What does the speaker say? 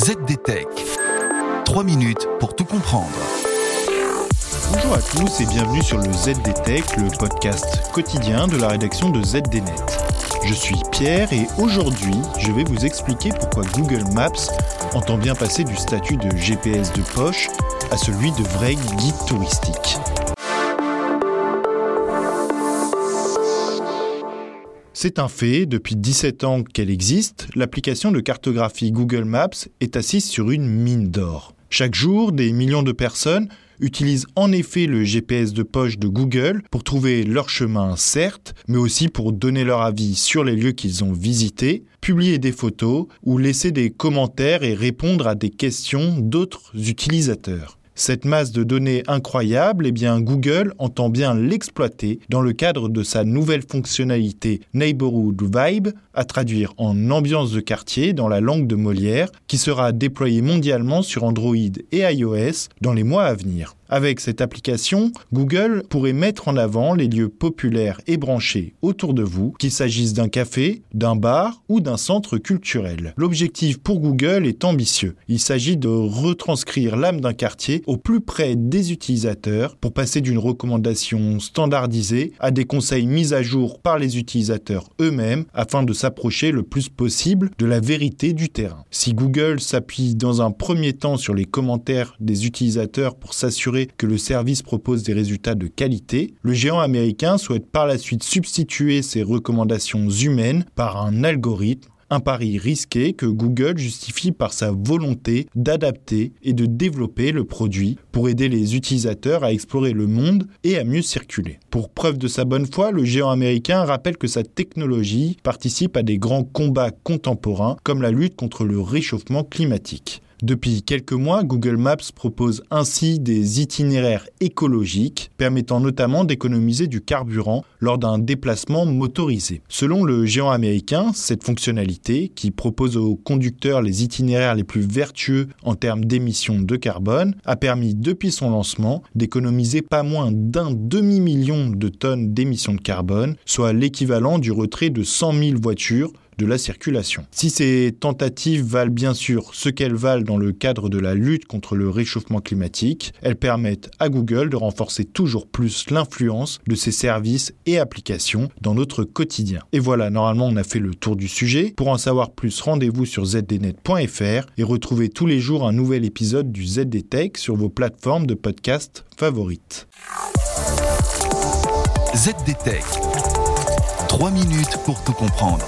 ZDTech. 3 minutes pour tout comprendre. Bonjour à tous et bienvenue sur le ZDTech, le podcast quotidien de la rédaction de ZDNet. Je suis Pierre et aujourd'hui, je vais vous expliquer pourquoi Google Maps entend bien passer du statut de GPS de poche à celui de vrai guide touristique. C'est un fait, depuis 17 ans qu'elle existe, l'application de cartographie Google Maps est assise sur une mine d'or. Chaque jour, des millions de personnes utilisent en effet le GPS de poche de Google pour trouver leur chemin, certes, mais aussi pour donner leur avis sur les lieux qu'ils ont visités, publier des photos ou laisser des commentaires et répondre à des questions d'autres utilisateurs. Cette masse de données incroyable, eh bien Google entend bien l'exploiter dans le cadre de sa nouvelle fonctionnalité Neighborhood Vibe, à traduire en ambiance de quartier dans la langue de Molière, qui sera déployée mondialement sur Android et iOS dans les mois à venir. Avec cette application, Google pourrait mettre en avant les lieux populaires et branchés autour de vous, qu'il s'agisse d'un café, d'un bar ou d'un centre culturel. L'objectif pour Google est ambitieux. Il s'agit de retranscrire l'âme d'un quartier au plus près des utilisateurs pour passer d'une recommandation standardisée à des conseils mis à jour par les utilisateurs eux-mêmes afin de s'approcher le plus possible de la vérité du terrain. Si Google s'appuie dans un premier temps sur les commentaires des utilisateurs pour s'assurer que le service propose des résultats de qualité, le géant américain souhaite par la suite substituer ses recommandations humaines par un algorithme un pari risqué que Google justifie par sa volonté d'adapter et de développer le produit pour aider les utilisateurs à explorer le monde et à mieux circuler. Pour preuve de sa bonne foi, le géant américain rappelle que sa technologie participe à des grands combats contemporains comme la lutte contre le réchauffement climatique. Depuis quelques mois, Google Maps propose ainsi des itinéraires écologiques permettant notamment d'économiser du carburant lors d'un déplacement motorisé. Selon le géant américain, cette fonctionnalité, qui propose aux conducteurs les itinéraires les plus vertueux en termes d'émissions de carbone, a permis depuis son lancement d'économiser pas moins d'un demi-million de tonnes d'émissions de carbone, soit l'équivalent du retrait de 100 000 voitures de la circulation. Si ces tentatives valent bien sûr ce qu'elles valent dans le cadre de la lutte contre le réchauffement climatique, elles permettent à Google de renforcer toujours plus l'influence de ses services et applications dans notre quotidien. Et voilà, normalement on a fait le tour du sujet. Pour en savoir plus, rendez-vous sur zdnet.fr et retrouvez tous les jours un nouvel épisode du ZDTech sur vos plateformes de podcast favorites. ZDTech. 3 minutes pour tout comprendre.